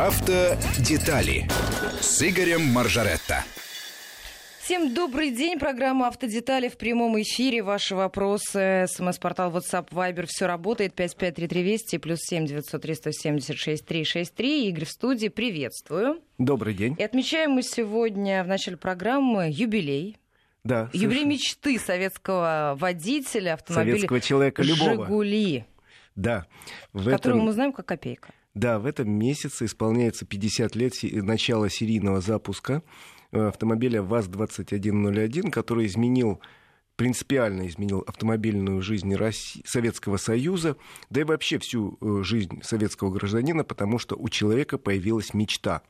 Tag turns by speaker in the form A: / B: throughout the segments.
A: Автодетали с Игорем Маржаретто.
B: Всем добрый день. Программа «Автодетали» в прямом эфире. Ваши вопросы. СМС-портал WhatsApp Viber. Все работает. 553320 плюс 7 903 176 363. Игорь в студии. Приветствую.
C: Добрый день.
B: И отмечаем мы сегодня в начале программы юбилей.
C: Да,
B: Юбилей мечты советского водителя автомобиля
C: Советского человека любого.
B: «Жигули»,
C: Да. В
B: которого
C: этом,
B: мы знаем как «Копейка».
C: Да, в этом месяце исполняется 50 лет начала серийного запуска э, автомобиля ВАЗ-2101, который изменил принципиально изменил автомобильную жизнь России, Советского Союза, да и вообще всю э, жизнь советского гражданина, потому что у человека появилась мечта.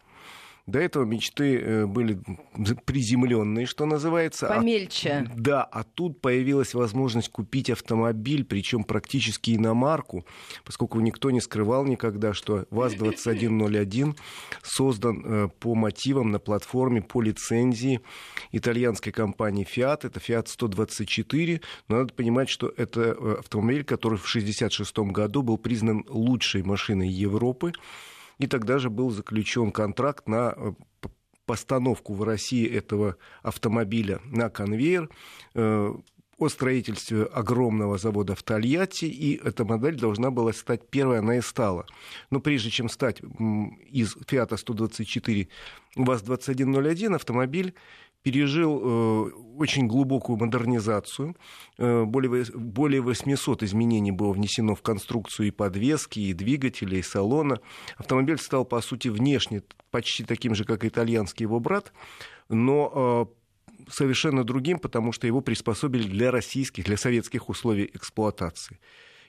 C: До этого мечты э, были приземленные, что называется. а
B: Помельче.
C: Да, а тут появилась возможность купить автомобиль, причем практически иномарку, поскольку никто не скрывал никогда, что ВАЗ-2101 создан э, по мотивам на платформе по лицензии итальянской компании Fiat. Это Fiat 124. Но надо понимать, что это э, автомобиль, который в 1966 году был признан лучшей машиной Европы. И тогда же был заключен контракт на э, постановку в России этого автомобиля на конвейер э, о строительстве огромного завода в Тольятти, и эта модель должна была стать первой, она и стала. Но прежде чем стать из Fiat 124 ВАЗ-2101, автомобиль пережил э, очень глубокую модернизацию. Э, более, более 800 изменений было внесено в конструкцию и подвески, и двигателя, и салона. Автомобиль стал, по сути, внешне почти таким же, как итальянский его брат, но э, совершенно другим, потому что его приспособили для российских, для советских условий эксплуатации.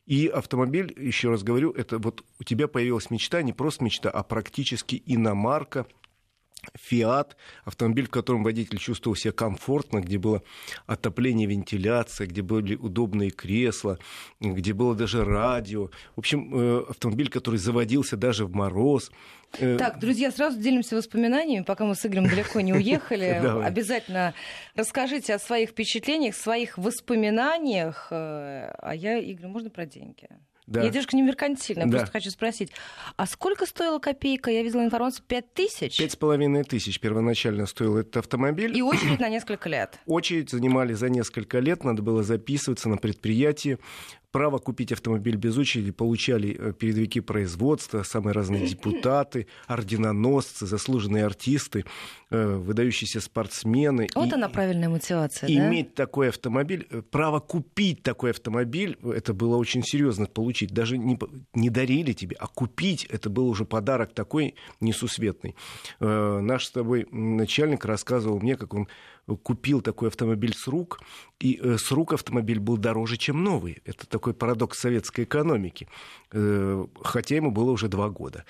C: И автомобиль, еще раз говорю, это вот у тебя появилась мечта, не просто мечта, а практически иномарка, Фиат, автомобиль, в котором водитель чувствовал себя комфортно, где было отопление, вентиляция, где были удобные кресла, где было даже радио. В общем, э, автомобиль, который заводился даже в мороз. Э,
B: Так, друзья, сразу делимся воспоминаниями, пока мы с Игорем далеко не уехали. Обязательно расскажите о своих впечатлениях, своих воспоминаниях. Э, А я, Игорь, можно про деньги?
C: Да.
B: Я девушка не меркантильная,
C: Да.
B: просто хочу спросить, а сколько стоила копейка? Я видела информацию, пять тысяч?
C: Пять с половиной тысяч первоначально стоил этот автомобиль.
B: И очередь на несколько лет.
C: Очередь занимали за несколько лет, надо было записываться на предприятии. Право купить автомобиль без очереди получали э, передовики производства, самые разные депутаты, орденоносцы, заслуженные артисты, э, выдающиеся спортсмены.
B: Вот
C: И-
B: она правильная мотивация,
C: и
B: да?
C: иметь такой автомобиль, э, право купить такой автомобиль, это было очень серьезно получить. Даже не, не дарили тебе, а купить, это был уже подарок такой несусветный. Наш с тобой начальник рассказывал мне, как он купил такой автомобиль с рук, и э, с рук автомобиль был дороже, чем новый. Это такой парадокс советской экономики, Э, хотя ему было уже два года.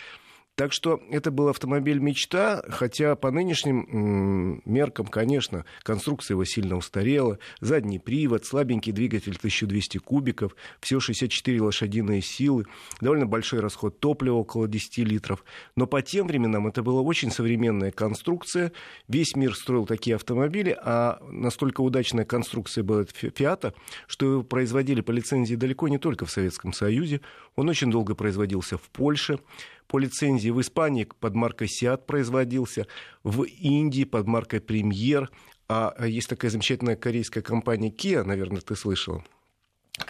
C: Так что это был автомобиль мечта, хотя по нынешним меркам, конечно, конструкция его сильно устарела. Задний привод, слабенький двигатель 1200 кубиков, всего 64 лошадиные силы, довольно большой расход топлива, около 10 литров. Но по тем временам это была очень современная конструкция. Весь мир строил такие автомобили, а настолько удачная конструкция была Фиата, что его производили по лицензии далеко не только в Советском Союзе. Он очень долго производился в Польше, по лицензии в Испании под маркой Сиат производился, в Индии под маркой Премьер, а есть такая замечательная корейская компания Kia, наверное, ты слышал.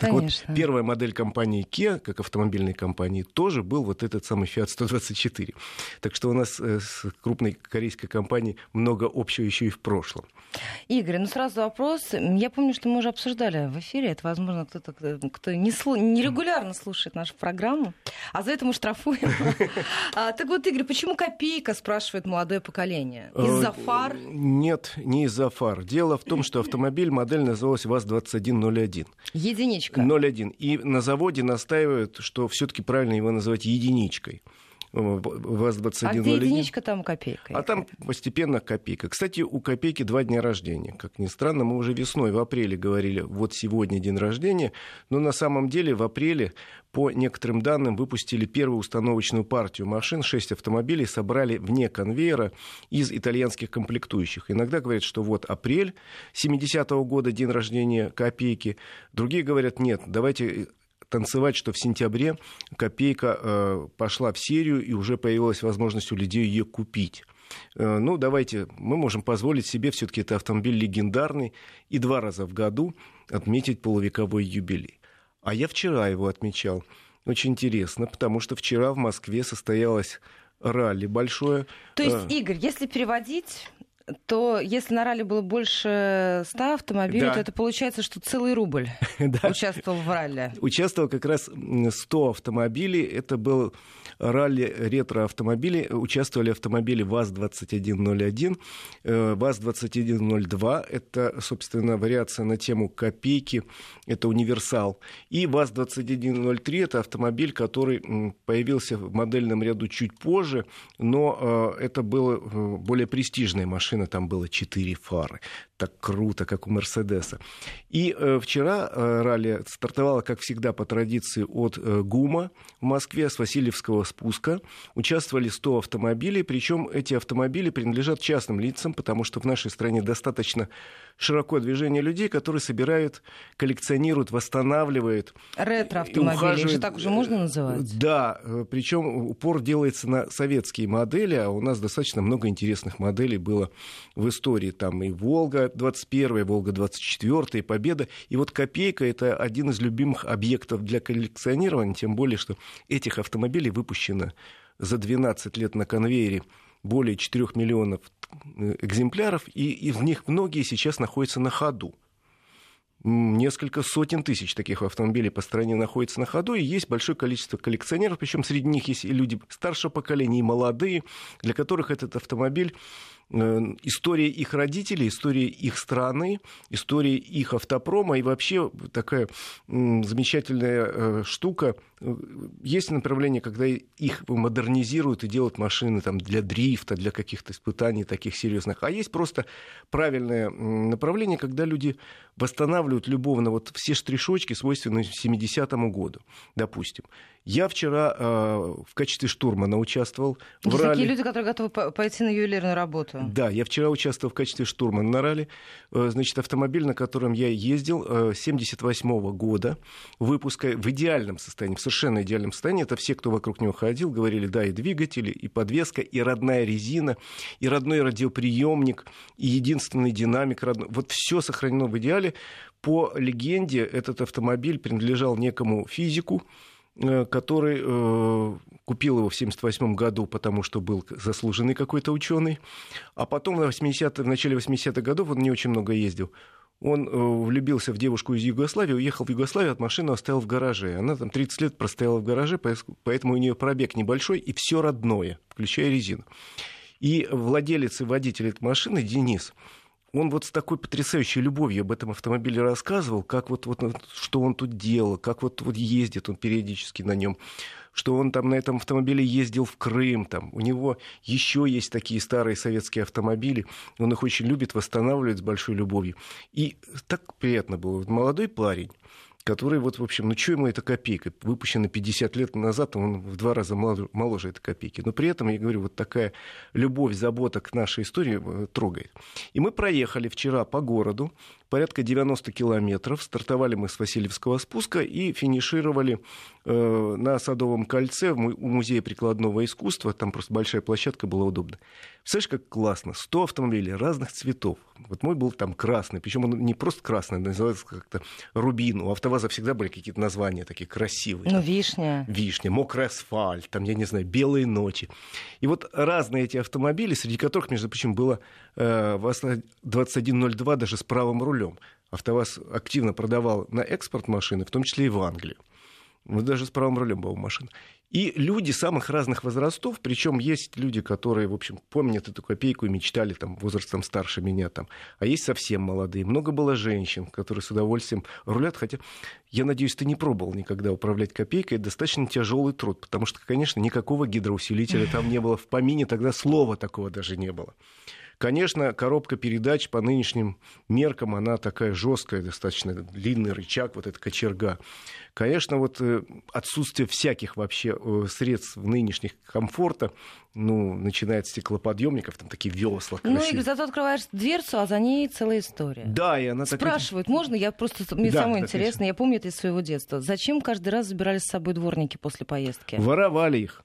C: Так вот,
B: Конечно.
C: первая модель компании Kia, как автомобильной компании, тоже был вот этот самый Fiat 124. Так что у нас э, с крупной корейской компанией много общего еще и в прошлом.
B: Игорь, ну сразу вопрос. Я помню, что мы уже обсуждали в эфире. Это, возможно, кто-то, кто- не слу- нерегулярно слушает нашу программу, а за это мы штрафуем. А, Так вот, Игорь, почему копейка, спрашивает молодое поколение? Из-за
C: Э,
B: фар?
C: Нет, не из-за фар. Дело в том, что автомобиль, модель называлась ВАЗ-2101.
B: Единичка.
C: 0,1. И на заводе настаивают, что все-таки правильно его называть единичкой. Э, ВАЗ-2101.
B: А где единичка, там копейка.
C: А там постепенно копейка. Кстати, у копейки два дня рождения. Как ни странно, мы уже весной, в апреле говорили, вот сегодня день рождения. Но на самом деле в апреле, по некоторым данным, выпустили первую установочную партию машин. Шесть автомобилей собрали вне конвейера из итальянских комплектующих. Иногда говорят, что вот апрель 70-го года, день рождения копейки. Другие говорят, нет, давайте танцевать, что в сентябре копейка э, пошла в серию, и уже появилась возможность у людей ее купить. Э, ну, давайте, мы можем позволить себе, все-таки это автомобиль легендарный, и два раза в году отметить полувековой юбилей. А я вчера его отмечал. Очень интересно, потому что вчера в Москве состоялось ралли большое.
B: То есть, э, Игорь, если переводить, то если на ралли было больше 100 автомобилей, да. то это получается, что целый рубль участвовал в ралли.
C: Участвовал как раз 100 автомобилей. Это был ралли ретро-автомобилей. Участвовали автомобили ВАЗ-2101, э, ВАЗ-2102. Это, собственно, вариация на тему копейки. Это универсал. И ВАЗ-2103 это автомобиль, который появился в модельном ряду чуть позже, но э, это была э, более престижная машина. Там было 4 фары так круто, как у Мерседеса. И э, вчера э, ралли стартовало, как всегда, по традиции от э, ГУМа в Москве с Васильевского спуска. Участвовали 100 автомобилей, причем эти автомобили принадлежат частным лицам, потому что в нашей стране достаточно широкое движение людей, которые собирают, коллекционируют, восстанавливают.
B: Ретро-автомобили, же так уже можно называть?
C: Да, э, причем упор делается на советские модели, а у нас достаточно много интересных моделей было в истории. Там и «Волга», 21 Волга-24, Победа. И вот «Копейка» — это один из любимых объектов для коллекционирования, тем более, что этих автомобилей выпущено за 12 лет на конвейере более 4 миллионов э, экземпляров, и из них многие сейчас находятся на ходу. Несколько сотен тысяч таких автомобилей по стране находятся на ходу, и есть большое количество коллекционеров, причем среди них есть и люди старшего поколения, и молодые, для которых этот автомобиль история их родителей, история их страны, история их автопрома и вообще такая замечательная э, штука. Есть направление, когда их модернизируют и делают машины там, для дрифта, для каких-то испытаний таких серьезных. А есть просто правильное направление, когда люди восстанавливают любовно вот все штришочки, свойственные 70-му году, допустим. Я вчера э, в качестве штурмана участвовал
B: в ралли. Такие люди, которые готовы пойти на ювелирную работу.
C: Да, я вчера участвовал в качестве штурмана на ралли. Э, значит, автомобиль, на котором я ездил, э, 78 года выпуска, в идеальном состоянии, в совершенно идеальном состоянии. Это все, кто вокруг него ходил, говорили, да, и двигатели, и подвеска, и родная резина, и родной радиоприемник, и единственный динамик родной. Вот все сохранено в идеале. По легенде, этот автомобиль принадлежал некому физику, Э, который э, купил его в 1978 году, потому что был заслуженный какой-то ученый. А потом в, 80 в начале 80-х годов он не очень много ездил. Он э, влюбился в девушку из Югославии, уехал в Югославию, от машины оставил в гараже. Она там 30 лет простояла в гараже, поэтому у нее пробег небольшой и все родное, включая резину. И владелец и водитель этой машины Денис – он вот с такой потрясающей любовью об этом автомобиле рассказывал, как вот, вот что он тут делал, как вот, вот ездит он периодически на нем, что он там на этом автомобиле ездил в Крым, там у него еще есть такие старые советские автомобили, он их очень любит, восстанавливает с большой любовью. И так приятно было. Молодой парень, который вот, в общем, ну что ему эта копейка? Выпущена 50 лет назад, он в два раза моложе, моложе этой копейки. Но при этом, я говорю, вот такая любовь, забота к нашей истории э, трогает. И мы проехали вчера по городу, порядка 90 километров. Стартовали мы с Васильевского спуска и финишировали э, на Садовом кольце у Музея прикладного искусства. Там просто большая площадка, была удобно. Представляешь, как классно. 100 автомобилей разных цветов. Вот мой был там красный. Причем он не просто красный, называется как-то рубин. У АвтоВАЗа всегда были какие-то названия такие красивые.
B: Ну, вишня.
C: Вишня, мокрый асфальт, там, я не знаю, белые ночи. И вот разные эти автомобили, среди которых, между прочим, было э, 2102 даже с правым рулем. АвтоВАЗ активно продавал на экспорт машины, в том числе и в Англию. Вот даже с правым рулем была машина. И люди самых разных возрастов, причем есть люди, которые, в общем, помнят эту копейку и мечтали там возрастом старше меня там, а есть совсем молодые. Много было женщин, которые с удовольствием рулят, хотя я надеюсь, ты не пробовал никогда управлять копейкой, это достаточно тяжелый труд, потому что, конечно, никакого гидроусилителя там не было в помине, тогда слова такого даже не было. Конечно, коробка передач по нынешним меркам, она такая жесткая, достаточно длинный рычаг, вот эта кочерга. Конечно, вот э, отсутствие всяких вообще э, средств нынешних комфорта, ну, начиная от стеклоподъемников, там такие весла красивые.
B: Ну, и зато открываешь дверцу, а за ней целая история.
C: Да, и она такая...
B: Спрашивают, можно? Я просто... Мне
C: Да,
B: самое
C: так
B: интересное, я помню это из своего детства. Зачем каждый раз забирали с собой дворники после поездки?
C: Воровали их.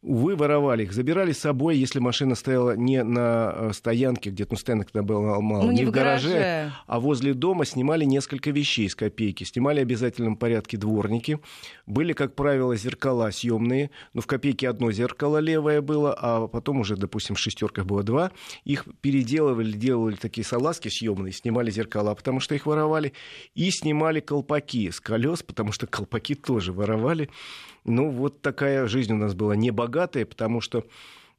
C: Увы, воровали их. Забирали с собой, если машина стояла не на э, стоянке, где-то, ну, стоянок тогда было мало,
B: Ну,
C: не,
B: не
C: в
B: в
C: гараже,
B: гараже.
C: а возле дома снимали несколько вещей с копейки. Снимали в обязательном порядке дворники. Были, как правило, зеркала съемные. Ну, в копейке одно зеркало левое было, а потом уже, допустим, в шестерках было два. Их переделывали, делали такие салазки съемные, снимали зеркала, потому что их воровали. И снимали колпаки с колес, потому что колпаки тоже воровали. Ну, вот такая жизнь у нас была небогатая, потому что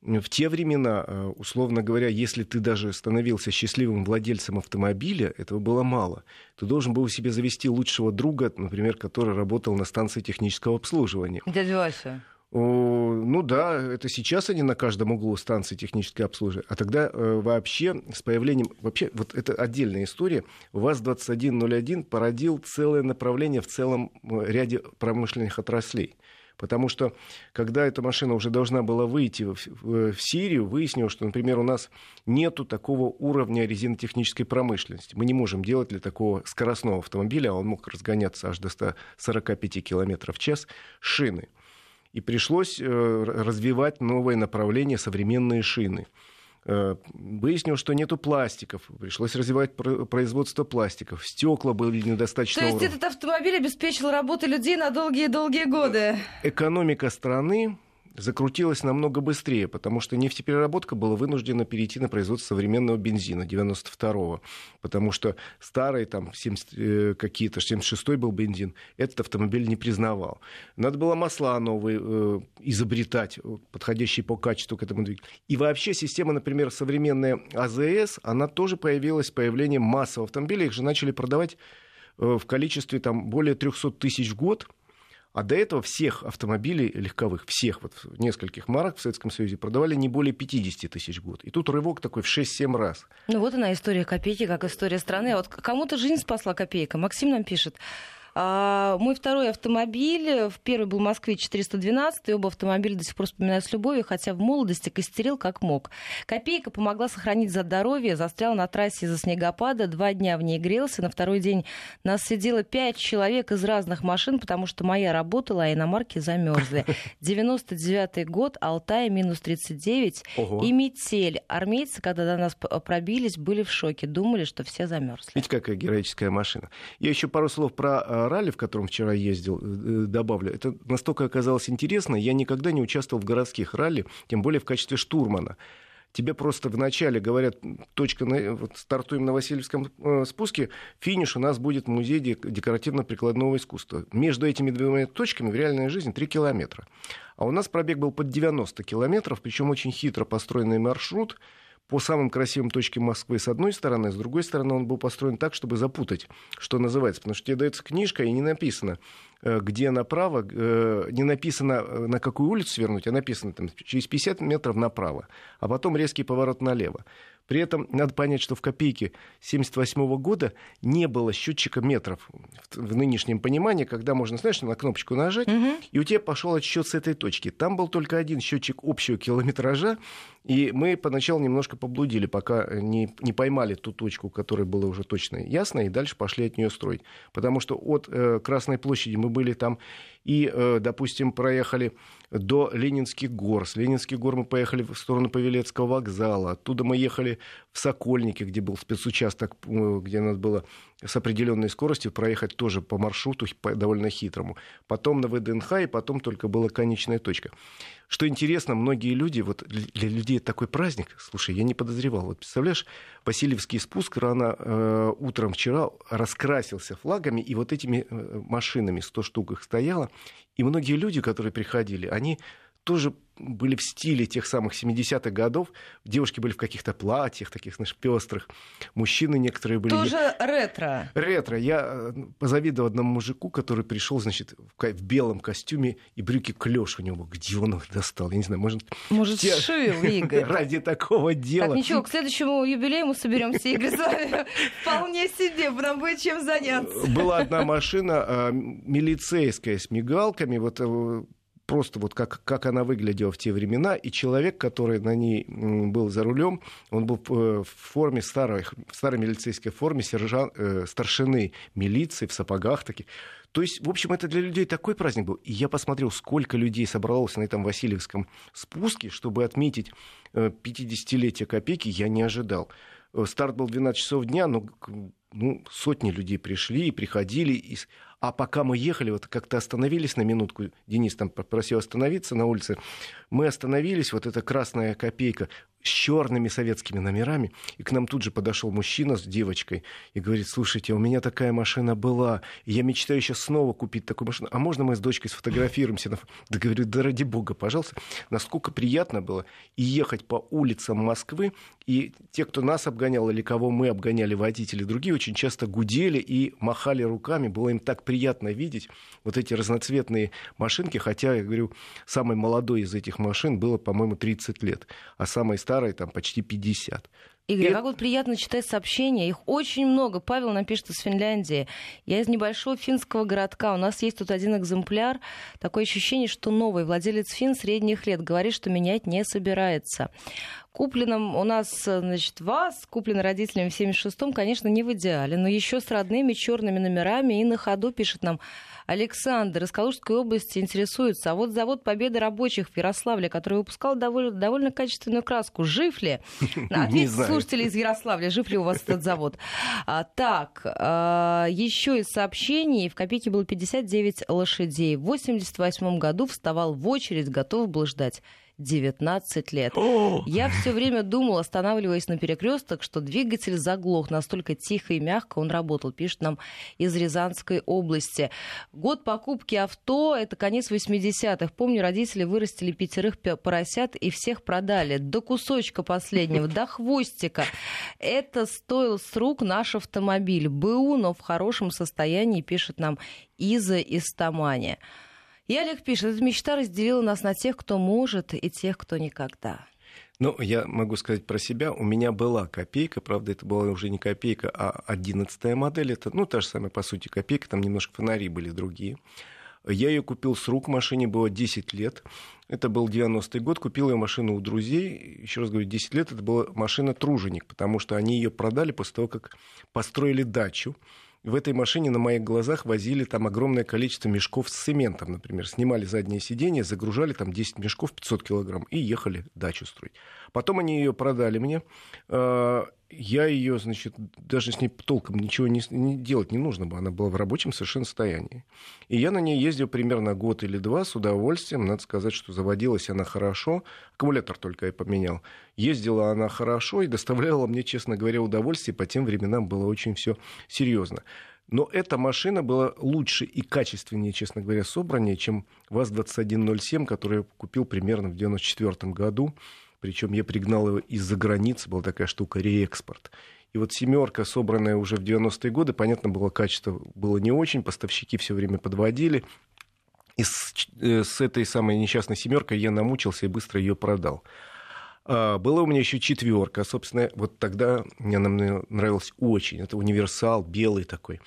C: в те времена, э, условно говоря, если ты даже становился счастливым владельцем автомобиля, этого было мало. Ты должен был себе завести лучшего друга, например, который работал на станции технического обслуживания.
B: Дядя Вася.
C: О, Ну да, это сейчас они на каждом углу станции технического обслуживания. А тогда э, вообще с появлением... Вообще, вот это отдельная история. ВАЗ-2101 породил целое направление в целом э, ряде промышленных отраслей. Потому что, когда эта машина уже должна была выйти в, в- в Сирию, выяснилось, что, например, у нас нету такого уровня резинотехнической промышленности. Мы не можем делать для такого скоростного автомобиля, а он мог разгоняться аж до 145 км в час, шины. И пришлось э, развивать новое направление, современные шины. Э, Выяснилось, что нету пластиков. Пришлось развивать про- производство пластиков. Стекла были недостаточно
B: То есть
C: уровня.
B: этот автомобиль обеспечил работу людей на долгие-долгие годы.
C: экономика страны закрутилась намного быстрее, потому что нефтепереработка была вынуждена перейти на производство современного бензина 92-го, потому что старый, там, 70, э, какие-то, 76-й был бензин, этот автомобиль не признавал. Надо было масла новые э, изобретать, э, подходящие по качеству к этому двигателю. И вообще система, например, современная АЗС, она тоже появилась с появлением массового автомобиля, их же начали продавать э, в количестве там, более 300 тысяч в год, а до этого всех автомобилей легковых, всех вот нескольких марок в Советском Союзе продавали не более 50 тысяч в год. И тут рывок такой в 6-7 раз.
B: Ну вот она история копейки, как история страны. А вот кому-то жизнь спасла копейка. Максим нам пишет. «А, Мой второй автомобиль, в первый был «Москвич 412», и оба автомобиля до сих пор вспоминаю с любовью, хотя в молодости костерил как мог. Копейка помогла сохранить здоровье, застрял на трассе из-за снегопада, два дня в ней грелся, на второй день нас сидело пять человек из разных машин, потому что моя работала, а иномарки замерзли. 99-й год, Алтай, минус 39,
C: Ого.
B: и метель. Армейцы, когда до нас п- пробились, были в шоке, думали, что все замерзли.
C: Видите, какая героическая машина. Я еще пару слов про э, ралли, в котором вчера ездил, э, добавлю. Это настолько оказалось интересно. Я никогда не участвовал в городских ралли, тем более в качестве штурмана. Тебе просто вначале говорят, точка, на, вот стартуем на Васильевском э, спуске, финиш у нас будет музей дек- декоративно-прикладного искусства. Между этими двумя точками в реальной жизни 3 километра. А у нас пробег был под 90 километров, причем очень хитро построенный маршрут по самым красивым точкам Москвы с одной стороны, с другой стороны он был построен так, чтобы запутать, что называется. Потому что тебе дается книжка, и не написано, э, где направо, э, не написано, э, на какую улицу свернуть, а написано там, через 50 метров направо, а потом резкий поворот налево. При этом надо понять, что в копейке 1978 года не было счетчика метров в, нынешнем понимании, когда можно, знаешь, на кнопочку нажать, и у тебя пошел отсчет с этой точки. Там был только один счетчик общего километража, и мы поначалу немножко поблудили, пока не, не поймали ту точку, которая была уже точно ясно, и дальше пошли от нее строить. Потому что от э, Красной площади мы были там и, э, допустим, проехали до Ленинских гор. С Ленинских гор мы поехали в сторону Павелецкого вокзала. Оттуда мы ехали в Сокольники, где был спецучасток, э, где надо было с определенной скоростью проехать тоже по маршруту довольно хитрому. Потом на ВДНХ, и потом только была конечная точка. Что интересно, многие люди, вот для людей это такой праздник, слушай, я не подозревал. Вот представляешь, Васильевский спуск рано э, утром вчера раскрасился флагами, и вот этими э, машинами, 100 штук их стояло, и многие люди, которые приходили, они тоже были в стиле тех самых 70-х годов. Девушки были в каких-то платьях таких, знаешь, пестрых. Мужчины некоторые были...
B: Тоже ретро.
C: Ретро. Я э, позавидовал одному мужику, который пришел, значит, в белом костюме и брюки клеш у него. Где он их достал? Я не знаю, может...
B: Может,
C: те...
B: шил, Игорь.
C: Ради такого дела.
B: Так, ничего, к следующему юбилею мы соберемся, Игорь, с вами. Вполне себе, нам будет чем заняться.
C: Была одна машина э, милицейская с мигалками, вот э, просто вот как, как она выглядела в те времена, и человек, который на ней был за рулем, он был в форме старой, в старой милицейской форме сержант, э, старшины милиции в сапогах таких. То есть, в общем, это для людей такой праздник был. И я посмотрел, сколько людей собралось на этом Васильевском спуске, чтобы отметить 50-летие э, копейки, я не ожидал. Э, старт был 12 часов дня, но ну, сотни людей пришли и приходили. И... А пока мы ехали, вот как-то остановились на минутку, Денис там попросил остановиться на улице, мы остановились, вот эта красная копейка с черными советскими номерами, и к нам тут же подошел мужчина с девочкой и говорит, слушайте, у меня такая машина была, и я мечтаю сейчас снова купить такую машину, а можно мы с дочкой сфотографируемся? Да говорю, да ради бога, пожалуйста. Насколько приятно было и ехать по улицам Москвы, и те, кто нас обгонял или кого мы обгоняли, водители, другие очень часто гудели и махали руками, было им так приятно видеть вот эти разноцветные машинки, хотя, я говорю, самый молодой из этих машин было, по-моему, 30 лет, а самой старой там почти 50.
B: Игорь, и... как вот приятно читать сообщения. Их очень много. Павел напишет из Финляндии. Я из небольшого финского городка. У нас есть тут один экземпляр. Такое ощущение, что новый владелец фин средних лет говорит, что менять не собирается. Купленным у нас, значит, ВАЗ, куплен родителями в 76-м, конечно, не в идеале, но еще с родными черными номерами и на ходу пишет нам Александр из Калужской области интересуется. А вот завод Победы рабочих в Ярославле, который выпускал довольно, довольно качественную краску, жив ли? Ответьте, слушатели из Ярославля, жив ли у вас этот завод? А, так, а, еще из сообщений. В Копейке было 59 лошадей. В 88 году вставал в очередь, готов был ждать 19 лет. О! Я все время думал, останавливаясь на перекресток, что двигатель заглох. Настолько тихо и мягко он работал, пишет нам из Рязанской области. Год покупки авто — это конец 80-х. Помню, родители вырастили пятерых поросят и всех продали. До кусочка последнего, до хвостика. Это стоил с рук наш автомобиль. БУ, но в хорошем состоянии, пишет нам Иза из Тамани. И Олег пишет, эта мечта разделила нас на тех, кто может, и тех, кто никогда.
C: Ну, я могу сказать про себя. У меня была копейка, правда, это была уже не копейка, а одиннадцатая модель. Это, ну, та же самая, по сути, копейка, там немножко фонари были другие. Я ее купил с рук, машине было 10 лет. Это был 90-й год, купил я машину у друзей. Еще раз говорю, 10 лет это была машина труженик, потому что они ее продали после того, как построили дачу в этой машине на моих глазах возили там огромное количество мешков с цементом, например. Снимали заднее сиденье, загружали там 10 мешков 500 килограмм и ехали дачу строить. Потом они ее продали мне. Я ее, значит, даже с ней толком ничего не, не делать не нужно было. Она была в рабочем совершенно состоянии. И я на ней ездил примерно год или два с удовольствием. Надо сказать, что заводилась она хорошо. Аккумулятор только я поменял. Ездила она хорошо и доставляла мне, честно говоря, удовольствие. По тем временам было очень все серьезно. Но эта машина была лучше и качественнее, честно говоря, собраннее, чем ВАЗ-2107, который я купил примерно в 1994 году. Причем я пригнал его из-за границы, была такая штука реэкспорт. И вот семерка, собранная уже в 90-е годы, понятно было, качество было не очень, поставщики все время подводили. И с, э, с этой самой несчастной семеркой я намучился и быстро ее продал. А, была у меня еще четверка. Собственно, вот тогда мне она мне нравилась очень. Это универсал, белый такой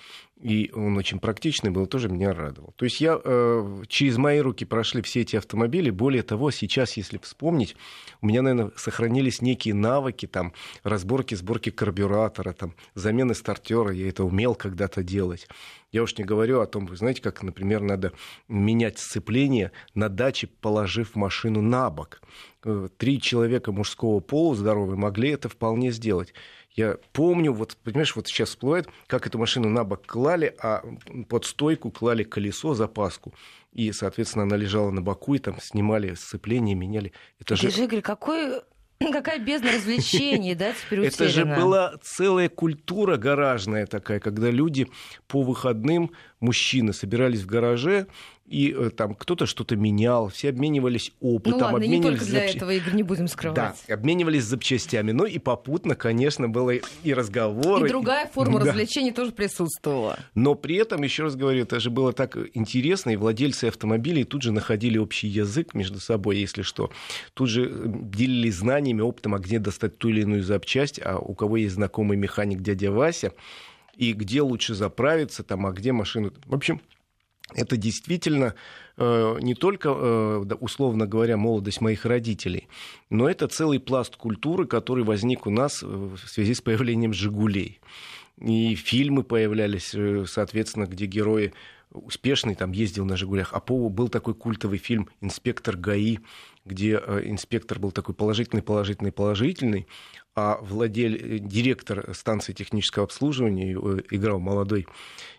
C: и он очень практичный был, тоже меня радовал. То есть я, э, через мои руки прошли все эти автомобили. Более того, сейчас, если вспомнить, у меня, наверное, сохранились некие навыки, там, разборки, сборки карбюратора, там, замены стартера. Я это умел когда-то делать. Я уж не говорю о том, вы знаете, как, например, надо менять сцепление на даче, положив машину на бок. Э, три человека мужского пола здоровые могли это вполне сделать. Я помню, вот, понимаешь, вот сейчас всплывает, как эту машину на бок клали, а под стойку клали колесо, запаску. И, соответственно, она лежала на боку, и там снимали сцепление, меняли.
B: Это же... Игорь, какой Какая бездна развлечений, да, теперь утеряна.
C: Это же была целая культура гаражная такая, когда люди по выходным, мужчины, собирались в гараже, и э, там кто-то что-то менял, все обменивались опытом.
B: Ну ладно, не
C: обменивались
B: только для этого, Игорь, не будем скрывать.
C: Да, обменивались запчастями. Ну и попутно, конечно, было и разговоры.
B: И другая форма
C: Да.
B: развлечений тоже присутствовала.
C: Но при этом, еще раз говорю, это же было так интересно, и владельцы автомобилей тут же находили общий язык между собой, если что. Тут же э, делились знаниями, опытом, а где достать ту или иную запчасть, а у кого есть знакомый механик дядя Вася, и где лучше заправиться, там, а где машину. В общем, это действительно э, не только, э, условно говоря, молодость моих родителей, но это целый пласт культуры, который возник у нас э, в связи с появлением «Жигулей». И фильмы появлялись, соответственно, где герои успешный там ездил на «Жигулях». А по был такой культовый фильм «Инспектор ГАИ», где инспектор был такой положительный, положительный, положительный, а владель, директор станции технического обслуживания играл молодой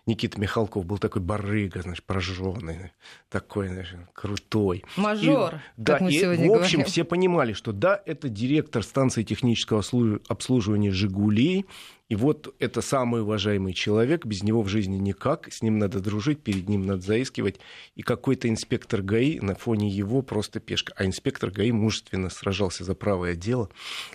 C: Никита Михалков, был такой барыга, значит, прожженный, такой, знаешь, крутой.
B: Мажор,
C: И- да,
B: мы
C: и,
B: сегодня
C: в общем,
B: говорим.
C: все понимали, что да, это директор станции технического обслужив- обслуживания «Жигулей», и вот это самый уважаемый человек, без него в жизни никак, с ним надо дружить, перед ним надо заискивать. И какой-то инспектор ГАИ на фоне его просто пешка. А инспектор ГАИ мужественно сражался за правое дело.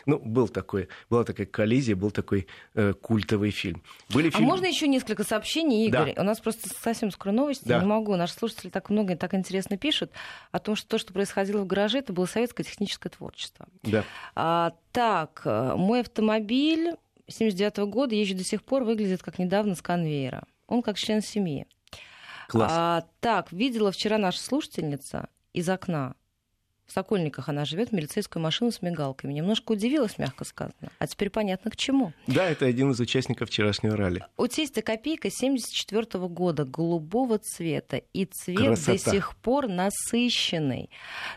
C: Ну, был такой, была такая коллизия, был такой э, культовый фильм. Были
B: А
C: фильмы-
B: можно еще несколько сообщений, Игорь? У нас просто совсем скоро новости,
C: Да.
B: не могу. Наши слушатели так много и так интересно пишут о том, что то, что происходило в гараже, это было советское техническое творчество.
C: Да.
B: А, так, э, мой автомобиль 79 года, езжу до сих пор, выглядит как недавно с конвейера. Он как член семьи.
C: Класс.
B: А, так, видела вчера наша слушательница из окна. В Сокольниках она живет, милицейскую машину с мигалками. Немножко удивилась, мягко сказано. А теперь понятно, к чему.
C: Да, это один из участников вчерашнего ралли.
B: У тестя копейка 74 года, голубого цвета. И цвет
C: Красота.
B: до сих пор насыщенный.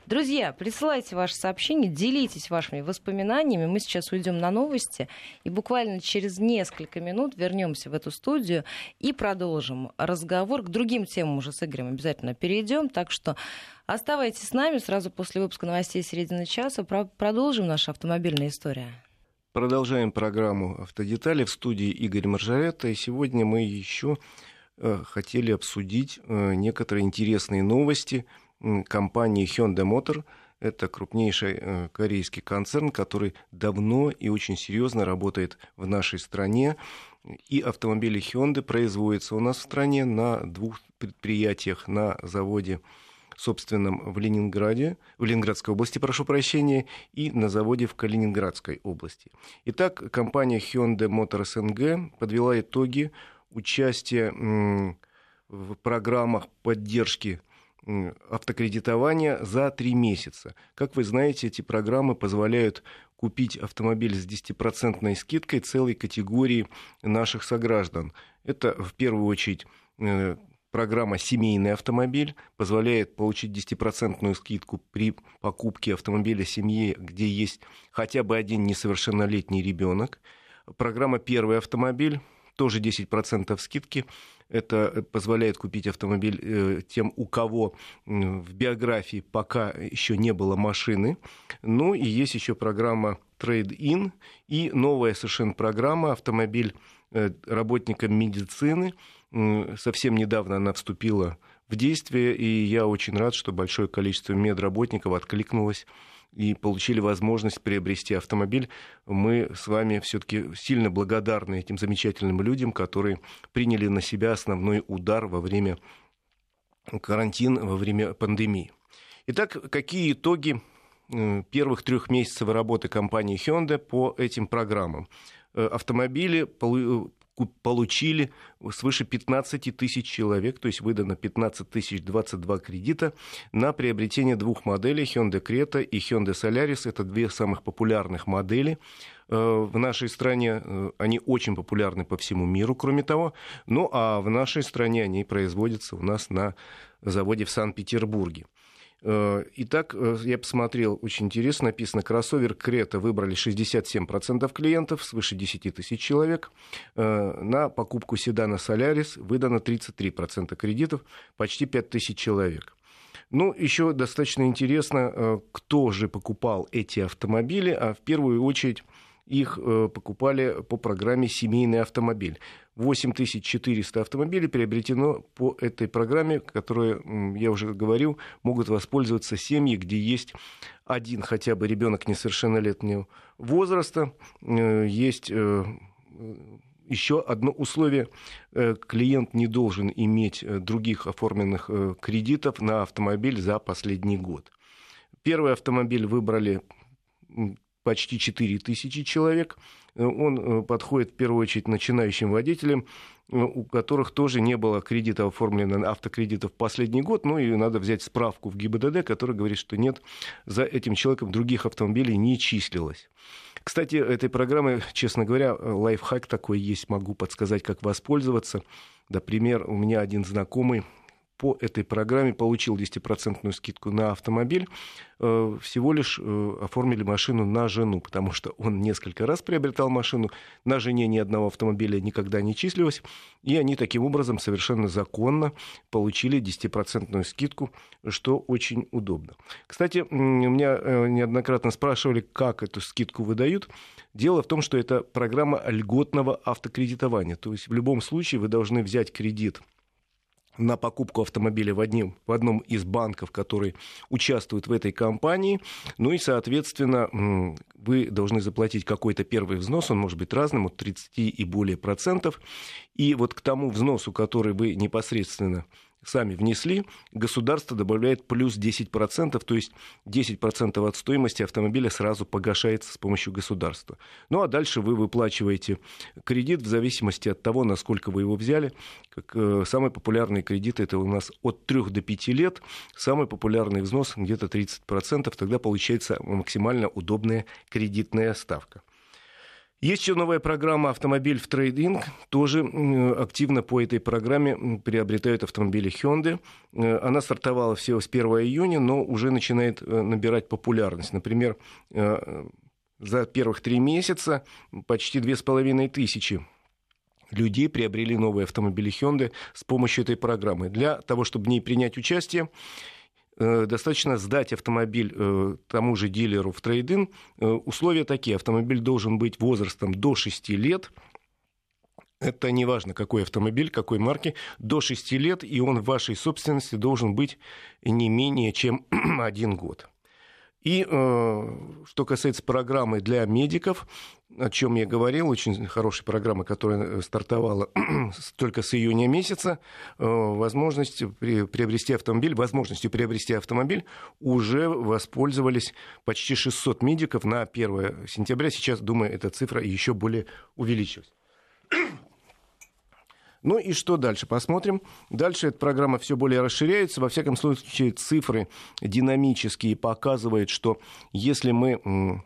B: Друзья, присылайте ваши сообщения, делитесь вашими воспоминаниями. Мы сейчас уйдем на новости. И буквально через несколько минут вернемся в эту студию и продолжим разговор. К другим темам уже с Игорем обязательно перейдем. Так что оставайтесь с нами. Сразу после выпуска новостей середины часа про- продолжим нашу автомобильную историю.
C: Продолжаем программу «Автодетали» в студии Игорь Маржаретта. И сегодня мы еще э, хотели обсудить э, некоторые интересные новости компании Hyundai Motor. Это крупнейший э, корейский концерн, который давно и очень серьезно работает в нашей стране. И автомобили Hyundai производятся у нас в стране на двух предприятиях. На заводе собственном в Ленинграде, в Ленинградской области, прошу прощения, и на заводе в Калининградской области. Итак, компания Hyundai Motors СНГ подвела итоги участия в программах поддержки автокредитования за три месяца. Как вы знаете, эти программы позволяют купить автомобиль с 10% скидкой целой категории наших сограждан. Это в первую очередь э, программа «Семейный автомобиль» позволяет получить 10% скидку при покупке автомобиля семьи, где есть хотя бы один несовершеннолетний ребенок. Программа «Первый автомобиль» тоже 10% скидки. Это позволяет купить автомобиль э, тем, у кого в биографии пока еще не было машины. Ну и есть еще программа Trade-in и новая совершенно программа «Автомобиль э, работникам медицины». Совсем недавно она вступила в действие, и я очень рад, что большое количество медработников откликнулось и получили возможность приобрести автомобиль. Мы с вами все-таки сильно благодарны этим замечательным людям, которые приняли на себя основной удар во время карантина, во время пандемии. Итак, какие итоги э, первых трех месяцев работы компании Hyundai по этим программам? Э, Автомобили получили свыше 15 тысяч человек, то есть выдано 15 тысяч 22 кредита на приобретение двух моделей Hyundai Creta и Hyundai Solaris. Это две самых популярных модели э, в нашей стране. Э, Они очень популярны по всему миру, кроме того. Ну а в нашей стране они производятся у нас на заводе в Санкт-Петербурге. Э, Итак, э, я посмотрел, очень интересно написано, кроссовер Крета выбрали 67% клиентов, свыше 10 тысяч человек. Э, На покупку седана Солярис выдано 33% кредитов, почти 5 тысяч человек. Ну, еще достаточно интересно, кто же покупал эти автомобили, а в первую очередь их покупали по программе «Семейный автомобиль». 8400 автомобилей приобретено по этой программе, которую, я уже говорил, могут воспользоваться семьи, где есть один хотя бы ребенок несовершеннолетнего возраста, есть еще одно условие. Э, клиент не должен иметь э, других оформленных э, кредитов на автомобиль за последний год. Первый автомобиль выбрали почти 4 тысячи человек. Он подходит в первую очередь начинающим водителям, у которых тоже не было кредита оформлено, автокредита в последний год. Ну и надо взять справку в ГИБДД, которая говорит, что нет, за этим человеком других автомобилей не числилось. Кстати, этой программы, честно говоря, лайфхак такой есть, могу подсказать, как воспользоваться. Например, у меня один знакомый по этой программе получил 10% скидку на автомобиль, э, всего лишь э, оформили машину на жену, потому что он несколько раз приобретал машину, на жене ни одного автомобиля никогда не числилось, и они таким образом совершенно законно получили 10% скидку, что очень удобно. Кстати, меня э, неоднократно спрашивали, как эту скидку выдают. Дело в том, что это программа льготного автокредитования. То есть в любом случае вы должны взять кредит на покупку автомобиля в, одним, в одном из банков, который участвует в этой компании. Ну и, соответственно, вы должны заплатить какой-то первый взнос, он может быть разным, от 30 и более процентов. И вот к тому взносу, который вы непосредственно сами внесли, государство добавляет плюс 10%, то есть 10% от стоимости автомобиля сразу погашается с помощью государства. Ну а дальше вы выплачиваете кредит в зависимости от того, насколько вы его взяли. Как, э, самые популярные кредиты это у нас от 3 до 5 лет, самый популярный взнос где-то 30%, тогда получается максимально удобная кредитная ставка. Есть еще новая программа «Автомобиль в трейдинг». Тоже активно по этой программе приобретают автомобили Hyundai. Э, она стартовала всего с 1 июня, но уже начинает э, набирать популярность. Например, э, за первых три месяца почти две с половиной тысячи людей приобрели новые автомобили Hyundai с помощью этой программы. Для того, чтобы в ней принять участие, достаточно сдать автомобиль э, тому же дилеру в трейдинг. Э, условия такие. Автомобиль должен быть возрастом до 6 лет. Это не важно, какой автомобиль, какой марки, до 6 лет, и он в вашей собственности должен быть не менее чем один год. И э, что касается программы для медиков, о чем я говорил, очень хорошая программа, которая э, стартовала только с июня месяца, э, возможность приобрести автомобиль, возможностью приобрести автомобиль уже воспользовались почти 600 медиков на 1 сентября. Сейчас, думаю, эта цифра еще более увеличилась. Ну и что дальше? Посмотрим. Дальше эта программа все более расширяется. Во всяком случае, цифры динамические показывают, что если мы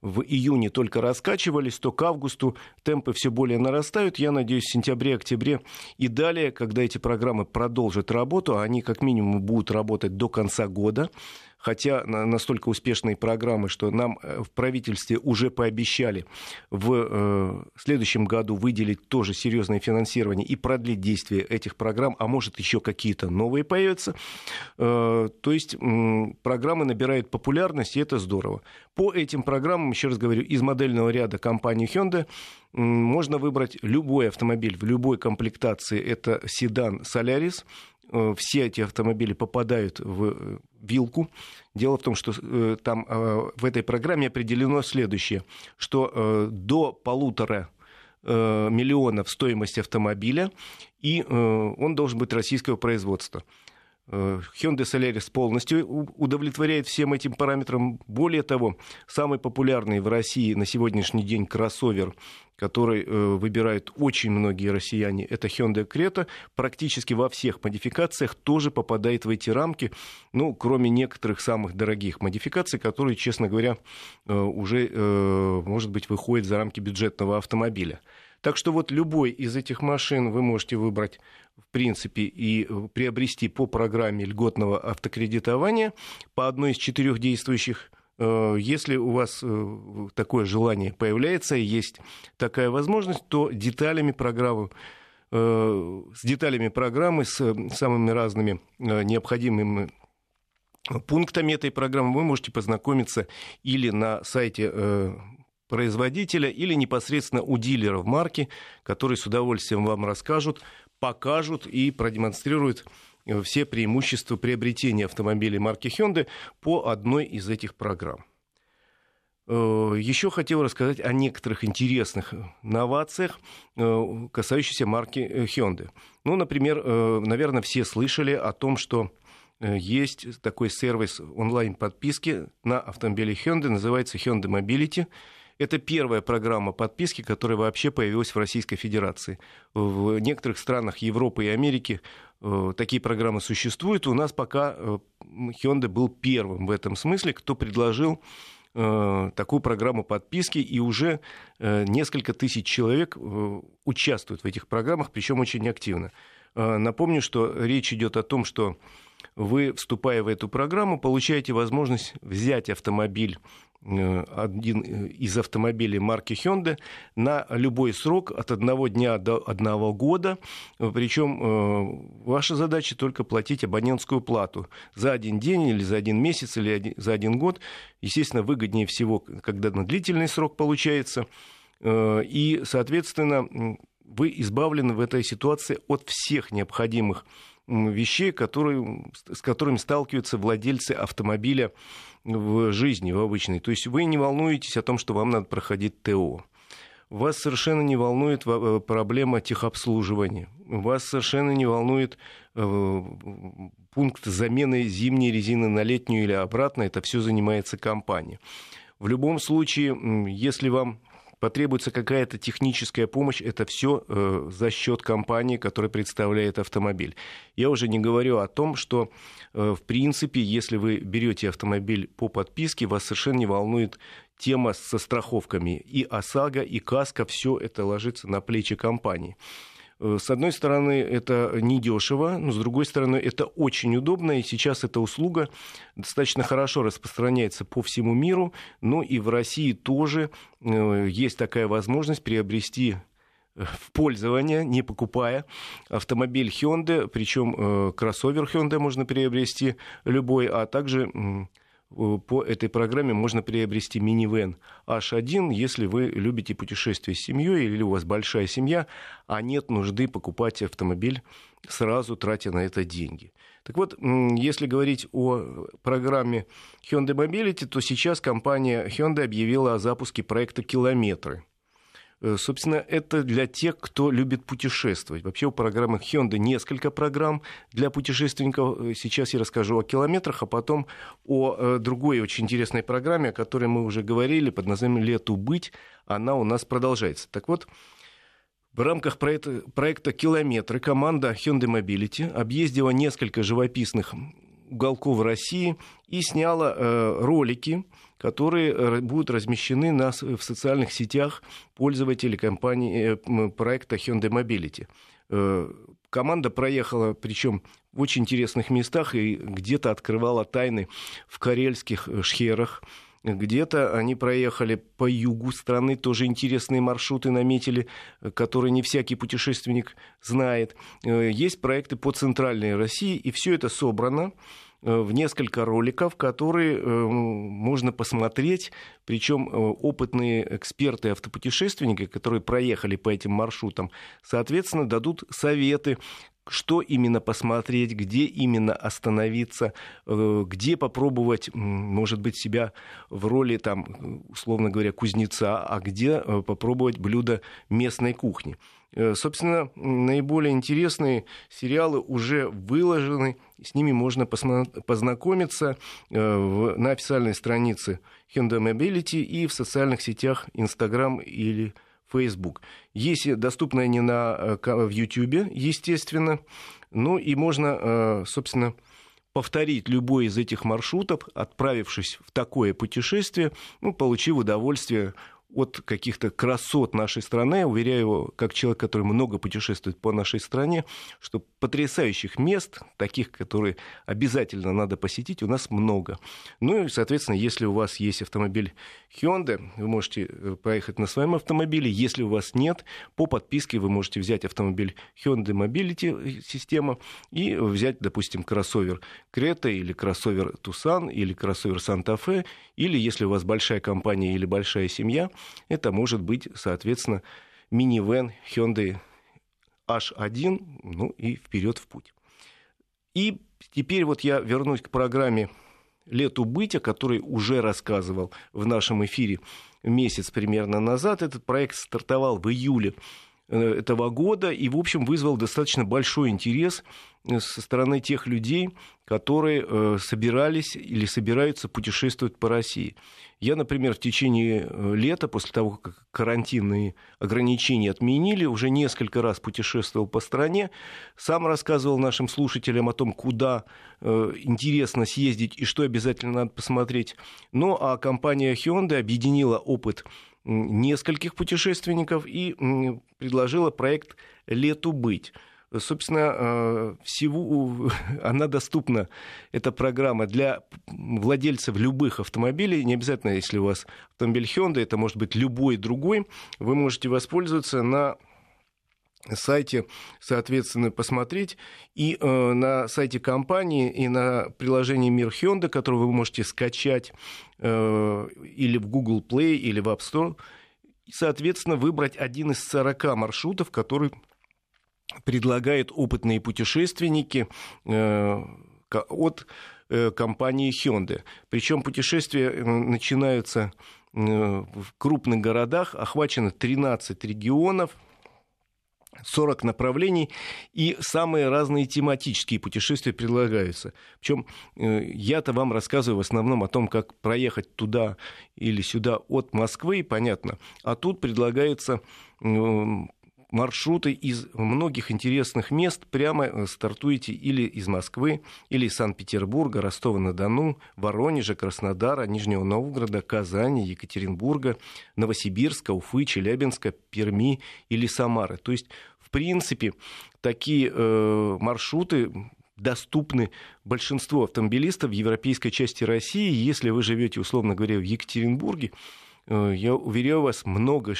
C: в июне только раскачивались, то к августу темпы все более нарастают. Я надеюсь, в сентябре, октябре и далее, когда эти программы продолжат работу, они как минимум будут работать до конца года, хотя настолько успешные программы, что нам э, в правительстве уже пообещали в э, следующем году выделить тоже серьезное финансирование и продлить действие этих программ, а может еще какие-то новые появятся. Э, то есть программы набирают популярность, и это здорово. По этим программам, еще раз говорю, из модельного ряда компании Hyundai можно выбрать любой автомобиль в любой комплектации. Это седан Solaris, все эти автомобили попадают в э, вилку. Дело в том, что э, там в этой программе определено следующее, что до полутора миллионов стоимость автомобиля, и он должен быть российского производства. Hyundai Solaris полностью удовлетворяет всем этим параметрам. Более того, самый популярный в России на сегодняшний день кроссовер который э, выбирают очень многие россияне, это Hyundai Creta, практически во всех модификациях тоже попадает в эти рамки, ну, кроме некоторых самых дорогих модификаций, которые, честно говоря, э, уже, э, может быть, выходят за рамки бюджетного автомобиля. Так что вот любой из этих машин вы можете выбрать, в принципе, и приобрести по программе льготного автокредитования по одной из четырех действующих. Э, если у вас э, такое желание появляется, есть такая возможность, то деталями программы э, с деталями программы, с самыми разными необходимыми пунктами этой программы вы можете познакомиться или на сайте производителя или непосредственно у дилеров марки, которые с удовольствием вам расскажут, покажут и продемонстрируют э, все преимущества приобретения автомобилей марки Hyundai по одной из этих программ. Э, Еще хотел рассказать о некоторых интересных новациях, э, касающихся марки Hyundai. Ну, например, наверное, все слышали о том, что есть такой сервис онлайн-подписки на автомобиле Hyundai, называется Hyundai Mobility. Это первая программа подписки, которая вообще появилась в Российской Федерации. В некоторых странах Европы и Америки э, такие программы существуют. У нас пока э, Hyundai был первым в этом смысле, кто предложил э, такую программу подписки, и уже несколько тысяч человек участвуют в этих программах, причем очень активно. Напомню, что речь идет о том, что вы, вступая в эту программу, получаете возможность взять автомобиль Э, один из автомобилей марки Hyundai на любой срок от одного дня до одного года. Причем э, ваша задача только платить абонентскую плату за один день или за один месяц или за один год. Естественно, выгоднее всего, когда на длительный срок получается. Э, и, соответственно, вы избавлены в этой ситуации от всех необходимых вещей, которые, с которыми сталкиваются владельцы автомобиля в жизни, в обычной. То есть вы не волнуетесь о том, что вам надо проходить ТО. Вас совершенно не волнует э, проблема техобслуживания. Вас совершенно не волнует э, пункт замены зимней резины на летнюю или обратно. Это все занимается компания. В любом случае, если вам потребуется какая-то техническая помощь, это все э, за счет компании, которая представляет автомобиль. Я уже не говорю о том, что, э, в принципе, если вы берете автомобиль по подписке, вас совершенно не волнует тема со страховками. И ОСАГО, и КАСКО, все это ложится на плечи компании. Э, с одной стороны, это недешево, но с другой стороны, это очень удобно, и сейчас эта услуга достаточно хорошо распространяется по всему миру, но и в России тоже э, есть такая возможность приобрести э, в пользование, не покупая автомобиль Hyundai, причем кроссовер Hyundai можно приобрести любой, а также по этой программе можно приобрести минивэн H1, если вы любите путешествия с семьей или у вас большая семья, а нет нужды покупать автомобиль сразу, тратя на это деньги. Так вот, если говорить о программе Hyundai Mobility, то сейчас компания Hyundai объявила о запуске проекта «Километры». Э, собственно, это для тех, кто любит путешествовать. Вообще у программы Hyundai несколько программ для путешественников. Э, сейчас я расскажу о километрах, а потом о э, другой очень интересной программе, о которой мы уже говорили, под названием «Лету быть». Она у нас продолжается. Так вот, в рамках проекта, «Километры» команда Hyundai Mobility объездила несколько живописных уголков России и сняла ролики, которые э, будут размещены в социальных сетях пользователей компании, э, проекта Hyundai Mobility. Э, команда проехала, причем в очень интересных местах, и где-то открывала тайны в карельских шхерах, где-то они проехали по югу страны, тоже интересные маршруты наметили, которые не всякий путешественник знает. Есть проекты по центральной России, и все это собрано в несколько роликов, которые э, можно посмотреть. Причем э, опытные эксперты, автопутешественники, которые проехали по этим маршрутам, соответственно, дадут советы, что именно посмотреть, где именно остановиться, где попробовать, может быть, себя в роли, там, условно говоря, кузнеца, а где попробовать блюдо местной кухни. Э, собственно, наиболее интересные сериалы уже выложены, с ними можно познакомиться э, на официальной странице Hyundai Mobility и в социальных сетях Instagram или Facebook. Есть доступно они на, э, в YouTube, естественно. Ну и можно, собственно, повторить любой из этих маршрутов, отправившись в такое путешествие, ну, получив удовольствие от каких-то красот нашей страны. Уверяю, как человек, который много путешествует по нашей стране, что потрясающих мест, таких, которые обязательно надо посетить, у нас много. Ну и, соответственно, если у вас есть автомобиль Hyundai, вы можете э, поехать на своем автомобиле. Если у вас нет, по подписке вы можете взять автомобиль Hyundai Mobility система и взять, допустим, кроссовер Крета или кроссовер Тусан или кроссовер Санта-Фе, или если у вас большая компания или большая семья, это может быть, соответственно, минивэн Hyundai H1, ну и вперед в путь. И теперь вот я вернусь к программе «Лету быть», о которой уже рассказывал в нашем эфире месяц примерно назад. Этот проект стартовал в июле этого года и, в общем, вызвал достаточно большой интерес э, со стороны тех людей, которые э, собирались или собираются путешествовать по России. Я, например, в течение э, лета, после того, как карантинные ограничения отменили, уже несколько раз путешествовал по стране, сам рассказывал нашим слушателям о том, куда э, интересно съездить и что обязательно надо посмотреть. Ну, а компания Hyundai объединила опыт нескольких путешественников и предложила проект «Лету быть». Собственно, э, всего она доступна, эта программа, для владельцев любых автомобилей. Не обязательно, если у вас автомобиль Hyundai, это может быть любой другой. Вы можете воспользоваться на сайте, соответственно, посмотреть. И э, на сайте компании, и на приложении Мир Hyundai, которое вы можете скачать э, или в Google Play, или в App Store, и, соответственно, выбрать один из 40 маршрутов, который предлагают опытные путешественники э, от э, компании Hyundai. Причем путешествия э, начинаются в крупных городах, охвачено 13 регионов, 40 направлений и самые разные тематические путешествия предлагаются. Причем я-то вам рассказываю в основном о том, как проехать туда или сюда от Москвы, понятно. А тут предлагается маршруты из многих интересных мест прямо э, стартуете или из Москвы, или из Санкт-Петербурга, Ростова-на-Дону, Воронежа, Краснодара, Нижнего Новгорода, Казани, Екатеринбурга, Новосибирска, Уфы, Челябинска, Перми или Самары. То есть, в принципе, такие э, маршруты доступны большинству автомобилистов в европейской части России. Если вы живете, условно говоря, в Екатеринбурге, я уверяю вас, много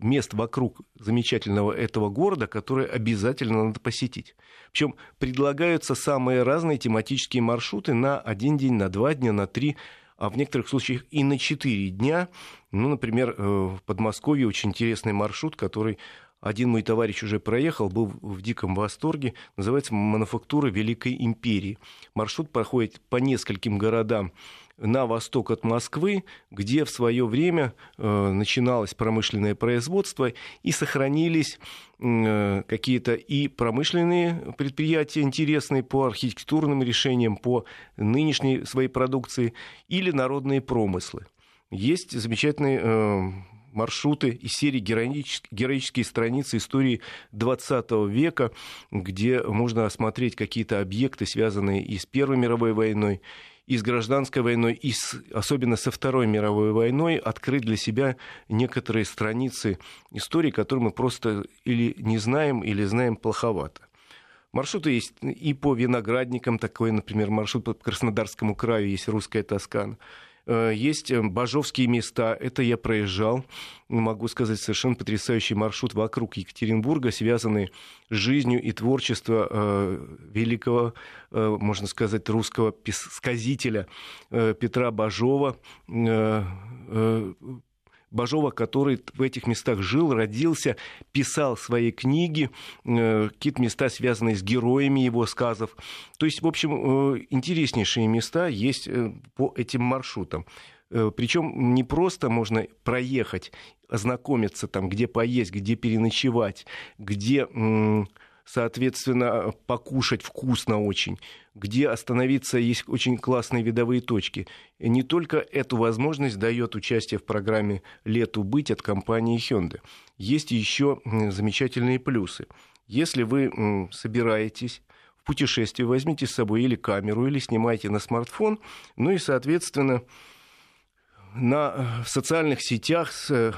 C: мест вокруг замечательного этого города, которые обязательно надо посетить. Причем предлагаются самые разные тематические маршруты на один день, на два дня, на три, а в некоторых случаях и на четыре дня. Ну, например, э, в Подмосковье очень интересный маршрут, который один мой товарищ уже проехал, был в диком восторге. Называется «Мануфактура Великой Империи». Маршрут проходит по нескольким городам на восток от Москвы, где в свое время э, начиналось промышленное производство и сохранились э, какие-то и промышленные предприятия интересные по архитектурным решениям, по нынешней своей продукции, или народные промыслы. Есть замечательные э, маршруты из серии героические, страницы истории 20 века, где можно осмотреть какие-то объекты, связанные и с Первой мировой войной, и с гражданской войной, и с, особенно со Второй мировой войной, открыть для себя некоторые страницы истории, которые мы просто или не знаем, или знаем плоховато. Маршруты есть и по виноградникам, такой, например, маршрут по Краснодарскому краю, есть русская Тоскана. Э, есть э, бажовские места, это я проезжал, могу сказать, совершенно потрясающий маршрут вокруг Екатеринбурга, связанный с жизнью и творчеством э, великого, можно сказать, русского сказителя Петра Бажова, Бажова, который в этих местах жил, родился, писал свои книги, э, какие-то места, связанные с героями его сказов. То есть, в общем, э, интереснейшие места есть э, по этим маршрутам. Причем не просто можно проехать, ознакомиться там, где поесть, где переночевать, где соответственно, покушать вкусно очень, где остановиться, есть очень классные видовые точки. И не только эту возможность дает участие в программе «Лету быть» от компании Hyundai. Есть еще замечательные плюсы. Если вы собираетесь в путешествие, возьмите с собой или камеру, или снимайте на смартфон, ну и, соответственно, на, э, в социальных сетях с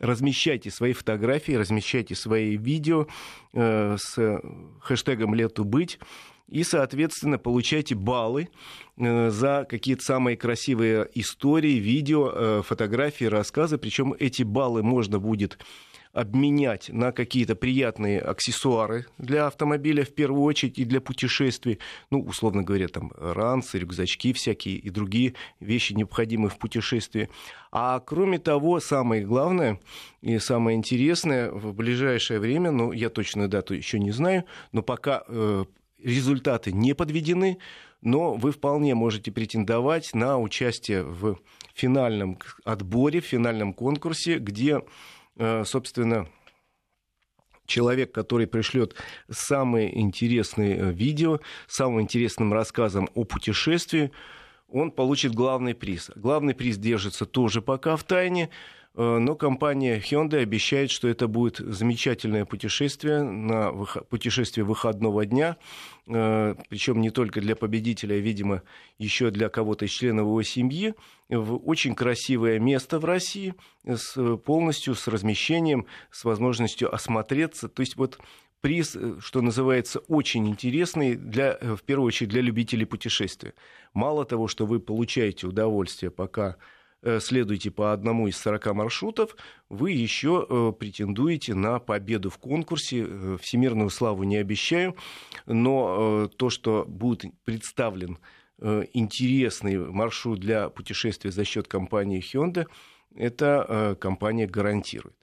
C: размещайте свои фотографии, размещайте свои видео э, с хэштегом «Лету быть», и, соответственно, получайте баллы э, за какие-то самые красивые истории, видео, э, фотографии, рассказы. Причем эти баллы можно будет обменять на какие-то приятные аксессуары для автомобиля в первую очередь и для путешествий. Ну, условно говоря, там ранцы, рюкзачки всякие и другие вещи, необходимые в путешествии. А кроме того, самое главное и самое интересное в ближайшее время, ну, я точную дату еще не знаю, но пока э, результаты не подведены, но вы вполне можете претендовать на участие в финальном отборе, в финальном конкурсе, где, собственно, человек, который пришлет самые интересные э, видео, самым интересным рассказом о путешествии, он получит главный приз. Главный приз держится тоже пока в тайне. Э, но компания Hyundai обещает, что это будет замечательное путешествие, на путешествие выходного дня, э, причем не только для победителя, а, видимо, еще для кого-то из членов его семьи, в очень красивое место в России, с, полностью с размещением, с возможностью осмотреться. То есть вот приз, э, что называется, очень интересный, для, в первую очередь для любителей путешествия. Мало того, что вы получаете удовольствие, пока Э, следуете по одному из 40 маршрутов, вы еще э, претендуете на победу в конкурсе. Э, всемирную славу не обещаю, но то, что будет представлен интересный маршрут для путешествия за счет компании Hyundai, это компания гарантирует.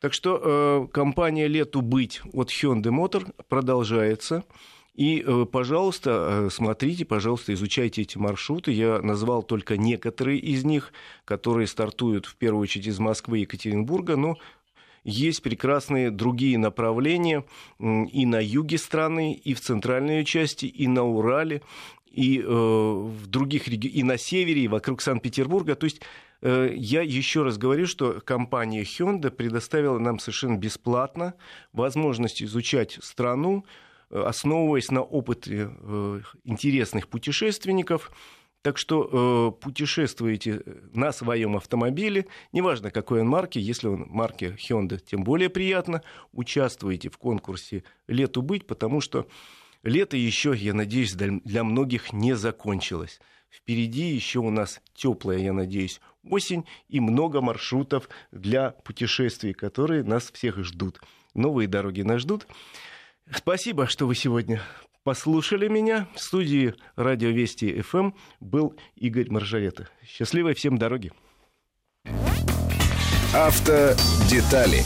C: Так что компания «Лету быть» от Hyundai Motor продолжается. И, э, пожалуйста, э, смотрите, пожалуйста, изучайте эти маршруты. Я назвал только некоторые из них, которые стартуют в первую очередь из Москвы и Екатеринбурга, но есть прекрасные другие направления и на юге страны, и в центральной части, и на Урале, и э, в других регионах, и на севере, и вокруг Санкт-Петербурга. То есть я еще раз говорю, что компания Hyundai предоставила нам совершенно бесплатно возможность изучать страну, основываясь на опыте э, интересных путешественников. Так что э, путешествуете на своем автомобиле, неважно какой он марки, если он марки Hyundai, тем более приятно, участвуете в конкурсе «Лету быть», потому что лето еще, я надеюсь, для многих не закончилось. Впереди еще у нас теплая, я надеюсь, осень и много маршрутов для путешествий, которые нас всех ждут. Новые дороги нас ждут. Спасибо, что вы сегодня послушали меня. В студии радио Вести ФМ был Игорь Маржарета. Счастливой всем дороги.
A: Автодетали